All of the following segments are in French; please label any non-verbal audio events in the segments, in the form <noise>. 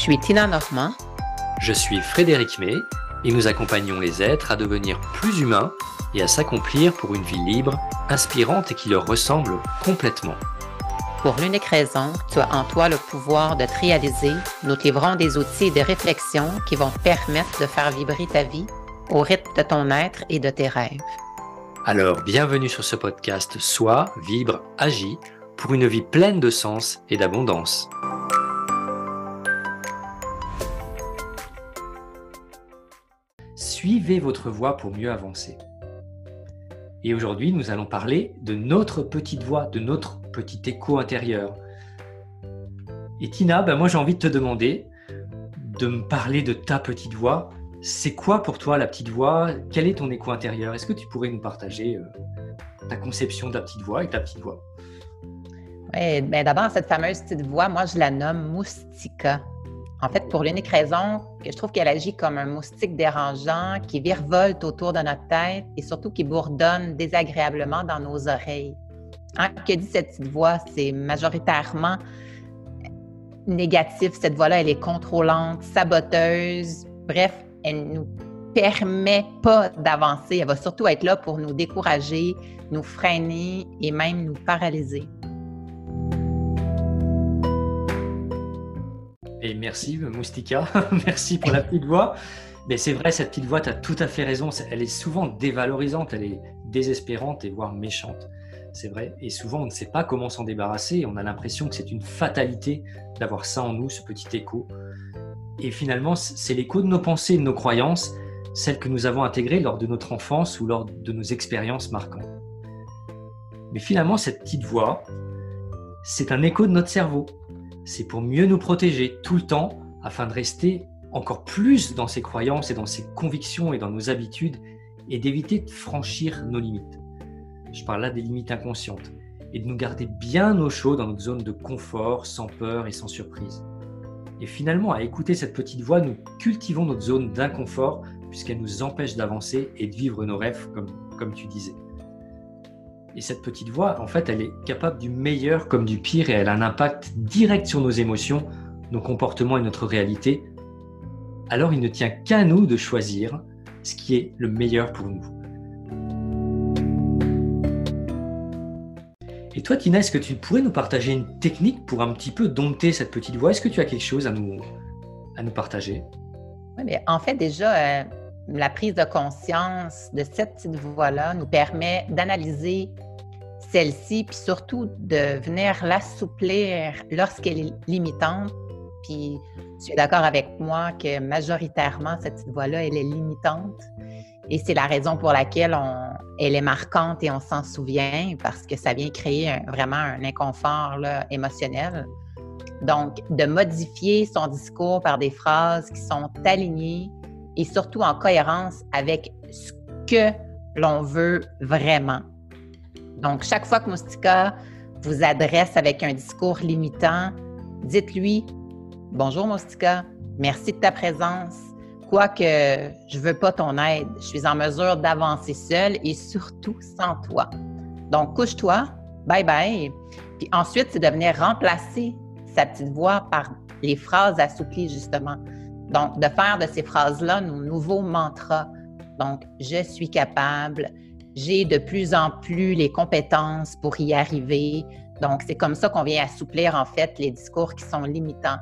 suis Tina Normand? Je suis Frédéric May et nous accompagnons les êtres à devenir plus humains et à s'accomplir pour une vie libre, inspirante et qui leur ressemble complètement. Pour l'unique raison, tu as en toi le pouvoir de te réaliser. Nous te livrons des outils et des réflexions qui vont te permettre de faire vibrer ta vie au rythme de ton être et de tes rêves. Alors, bienvenue sur ce podcast Sois, vibre, agis pour une vie pleine de sens et d'abondance. Suivez votre voix pour mieux avancer. Et aujourd'hui, nous allons parler de notre petite voix, de notre petit écho intérieur. Et Tina, ben moi j'ai envie de te demander de me parler de ta petite voix. C'est quoi pour toi la petite voix? Quel est ton écho intérieur? Est-ce que tu pourrais nous partager euh, ta conception de la petite voix et ta petite voix? Oui, ben d'abord, cette fameuse petite voix, moi je la nomme Moustika. En fait, pour l'unique raison que je trouve qu'elle agit comme un moustique dérangeant qui virevolte autour de notre tête et surtout qui bourdonne désagréablement dans nos oreilles. Hein, que dit cette petite voix? C'est majoritairement négatif. Cette voix-là, elle est contrôlante, saboteuse. Bref, elle nous permet pas d'avancer. Elle va surtout être là pour nous décourager, nous freiner et même nous paralyser. Et merci, Moustika. <laughs> merci pour la petite voix. Mais c'est vrai, cette petite voix, tu as tout à fait raison. Elle est souvent dévalorisante, elle est désespérante et voire méchante. C'est vrai. Et souvent, on ne sait pas comment s'en débarrasser. On a l'impression que c'est une fatalité d'avoir ça en nous, ce petit écho. Et finalement, c'est l'écho de nos pensées, de nos croyances, celles que nous avons intégrées lors de notre enfance ou lors de nos expériences marquantes. Mais finalement, cette petite voix, c'est un écho de notre cerveau c'est pour mieux nous protéger tout le temps afin de rester encore plus dans ses croyances et dans ses convictions et dans nos habitudes et d'éviter de franchir nos limites. Je parle là des limites inconscientes et de nous garder bien au chaud dans notre zone de confort, sans peur et sans surprise. Et finalement, à écouter cette petite voix, nous cultivons notre zone d'inconfort puisqu'elle nous empêche d'avancer et de vivre nos rêves, comme, comme tu disais. Et cette petite voix, en fait, elle est capable du meilleur comme du pire et elle a un impact direct sur nos émotions, nos comportements et notre réalité. Alors il ne tient qu'à nous de choisir ce qui est le meilleur pour nous. Et toi, Tina, est-ce que tu pourrais nous partager une technique pour un petit peu dompter cette petite voix? Est-ce que tu as quelque chose à nous, partager? Oui, mais en fait, déjà, euh, la prise de conscience de cette petite voix-là nous permet d'analyser celle-ci, puis surtout de venir l'assouplir lorsqu'elle est limitante. Puis tu es d'accord avec moi que majoritairement, cette petite voix-là, elle est limitante. Et c'est la raison pour laquelle elle est marquante et on s'en souvient parce que ça vient créer vraiment un inconfort émotionnel. Donc, de modifier son discours par des phrases qui sont alignées et surtout en cohérence avec ce que l'on veut vraiment. Donc, chaque fois que Moustika vous adresse avec un discours limitant, dites-lui Bonjour Moustika, merci de ta présence. Quoique je ne veux pas ton aide, je suis en mesure d'avancer seule et surtout sans toi. Donc, couche-toi, bye bye. Puis ensuite, c'est de venir remplacer sa petite voix par les phrases assouplies, justement. Donc, de faire de ces phrases-là nos nouveaux mantras. Donc, je suis capable, j'ai de plus en plus les compétences pour y arriver. Donc, c'est comme ça qu'on vient assouplir, en fait, les discours qui sont limitants.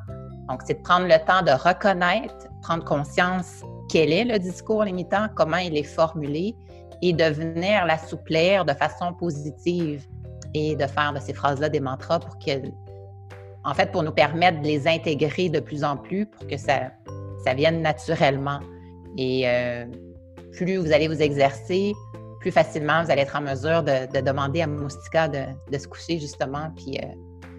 Donc, c'est de prendre le temps de reconnaître, prendre conscience quel est le discours limitant, comment il est formulé et de venir l'assouplir de façon positive et de faire de ces phrases-là des mantras pour qu'elles, en fait, pour nous permettre de les intégrer de plus en plus pour que ça, ça vienne naturellement. Et euh, plus vous allez vous exercer, plus facilement vous allez être en mesure de, demander à Moustika de, se coucher justement, puis euh,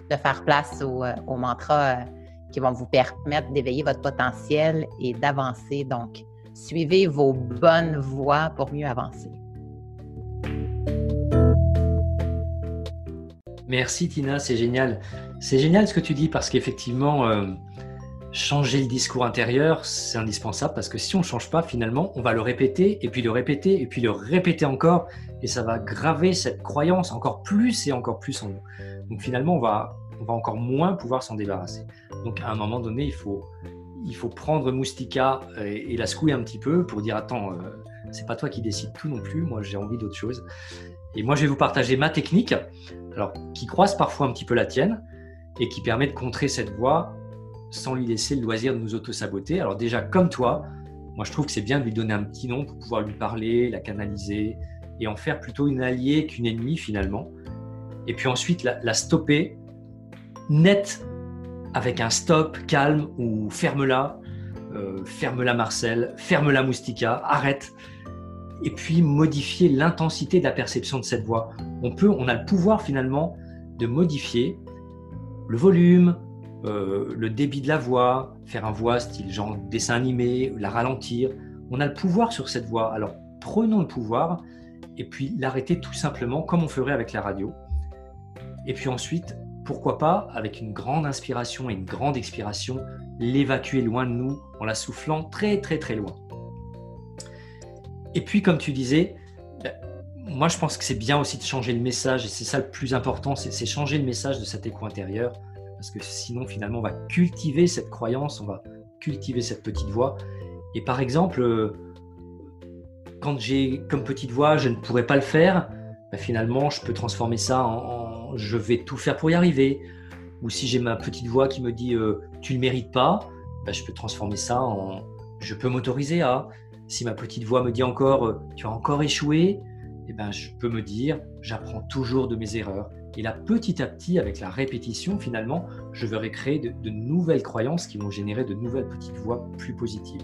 de faire place aux, euh, mantras qui vont vous permettre d'éveiller votre potentiel et d'avancer. Donc, suivez vos bonnes voies pour mieux avancer. Merci Tina, c'est génial. C'est génial ce que tu dis parce qu'effectivement, changer le discours intérieur, c'est indispensable parce que si on ne change pas, finalement, on va le répéter et puis le répéter et puis le répéter encore et ça va graver cette croyance encore plus et encore plus en nous. Donc finalement, on va on va encore moins pouvoir s'en débarrasser. Donc à un moment donné, il faut, il faut prendre Moustika et, la secouer un petit peu pour dire attends, euh, c'est pas toi qui décides tout non plus, moi j'ai envie d'autre chose. Et moi je vais vous partager ma technique, alors qui croise parfois un petit peu la tienne et qui permet de contrer cette voix sans lui laisser le loisir de nous auto-saboter. Alors déjà comme toi, moi je trouve que c'est bien de lui donner un petit nom pour pouvoir lui parler, la canaliser et en faire plutôt une alliée qu'une ennemie finalement. Et puis ensuite la, stopper net avec un stop calme ou ferme-la, euh, ferme-la Marcel, ferme-la Moustika, arrête. Et puis modifier l'intensité de la perception de cette voix. On peut, on a le pouvoir finalement de modifier le volume, euh, le débit de la voix, faire un voix style genre dessin animé, la ralentir. On a le pouvoir sur cette voix. Alors prenons le pouvoir et puis l'arrêter tout simplement comme on ferait avec la radio. Et puis ensuite, pourquoi pas, avec une grande inspiration et une grande expiration, l'évacuer loin de nous en la soufflant très très très loin. Et puis, comme tu disais, ben, moi je pense que c'est bien aussi de changer le message, et c'est ça le plus important, c'est changer le message de cet écho intérieur, parce que sinon finalement on va cultiver cette croyance, on va cultiver cette petite voix. Et par exemple, euh, quand j'ai comme petite voix, je ne pourrais pas le faire, ben, finalement je peux transformer ça en, je vais tout faire pour y arriver. Ou si j'ai ma petite voix qui me dit euh, tu ne mérites pas, ben, je peux transformer ça en je peux m'autoriser à. Si ma petite voix me dit encore euh, tu as encore échoué, eh ben, je peux me dire j'apprends toujours de mes erreurs. Et là, petit à petit, avec la répétition, finalement, je vais créer de, nouvelles croyances qui vont générer de nouvelles petites voix plus positives.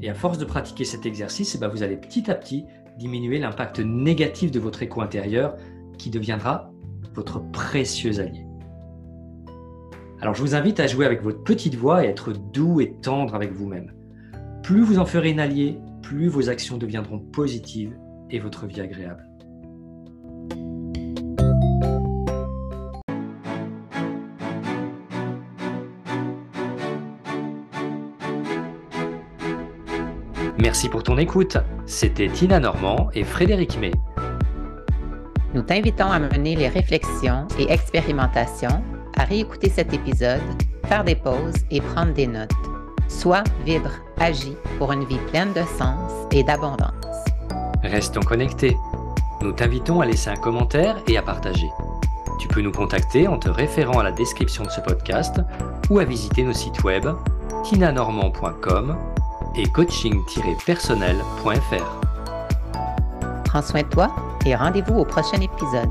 Et à force de pratiquer cet exercice, eh ben, vous allez petit à petit diminuer l'impact négatif de votre écho intérieur qui deviendra votre précieux allié. Alors je vous invite à jouer avec votre petite voix et être doux et tendre avec vous-même. Plus vous en ferez une alliée, plus vos actions deviendront positives et votre vie agréable. Merci pour ton écoute. C'était Tina Normand et Frédéric May. Nous t'invitons à mener les réflexions et expérimentations, à réécouter cet épisode, faire des pauses et prendre des notes. Sois, vibre, agis pour une vie pleine de sens et d'abondance. Restons connectés. Nous t'invitons à laisser un commentaire et à partager. Tu peux nous contacter en te référant à la description de ce podcast ou à visiter nos sites web tinanormand.com et coaching-personnel.fr. Prends soin de toi et rendez-vous au prochain épisode.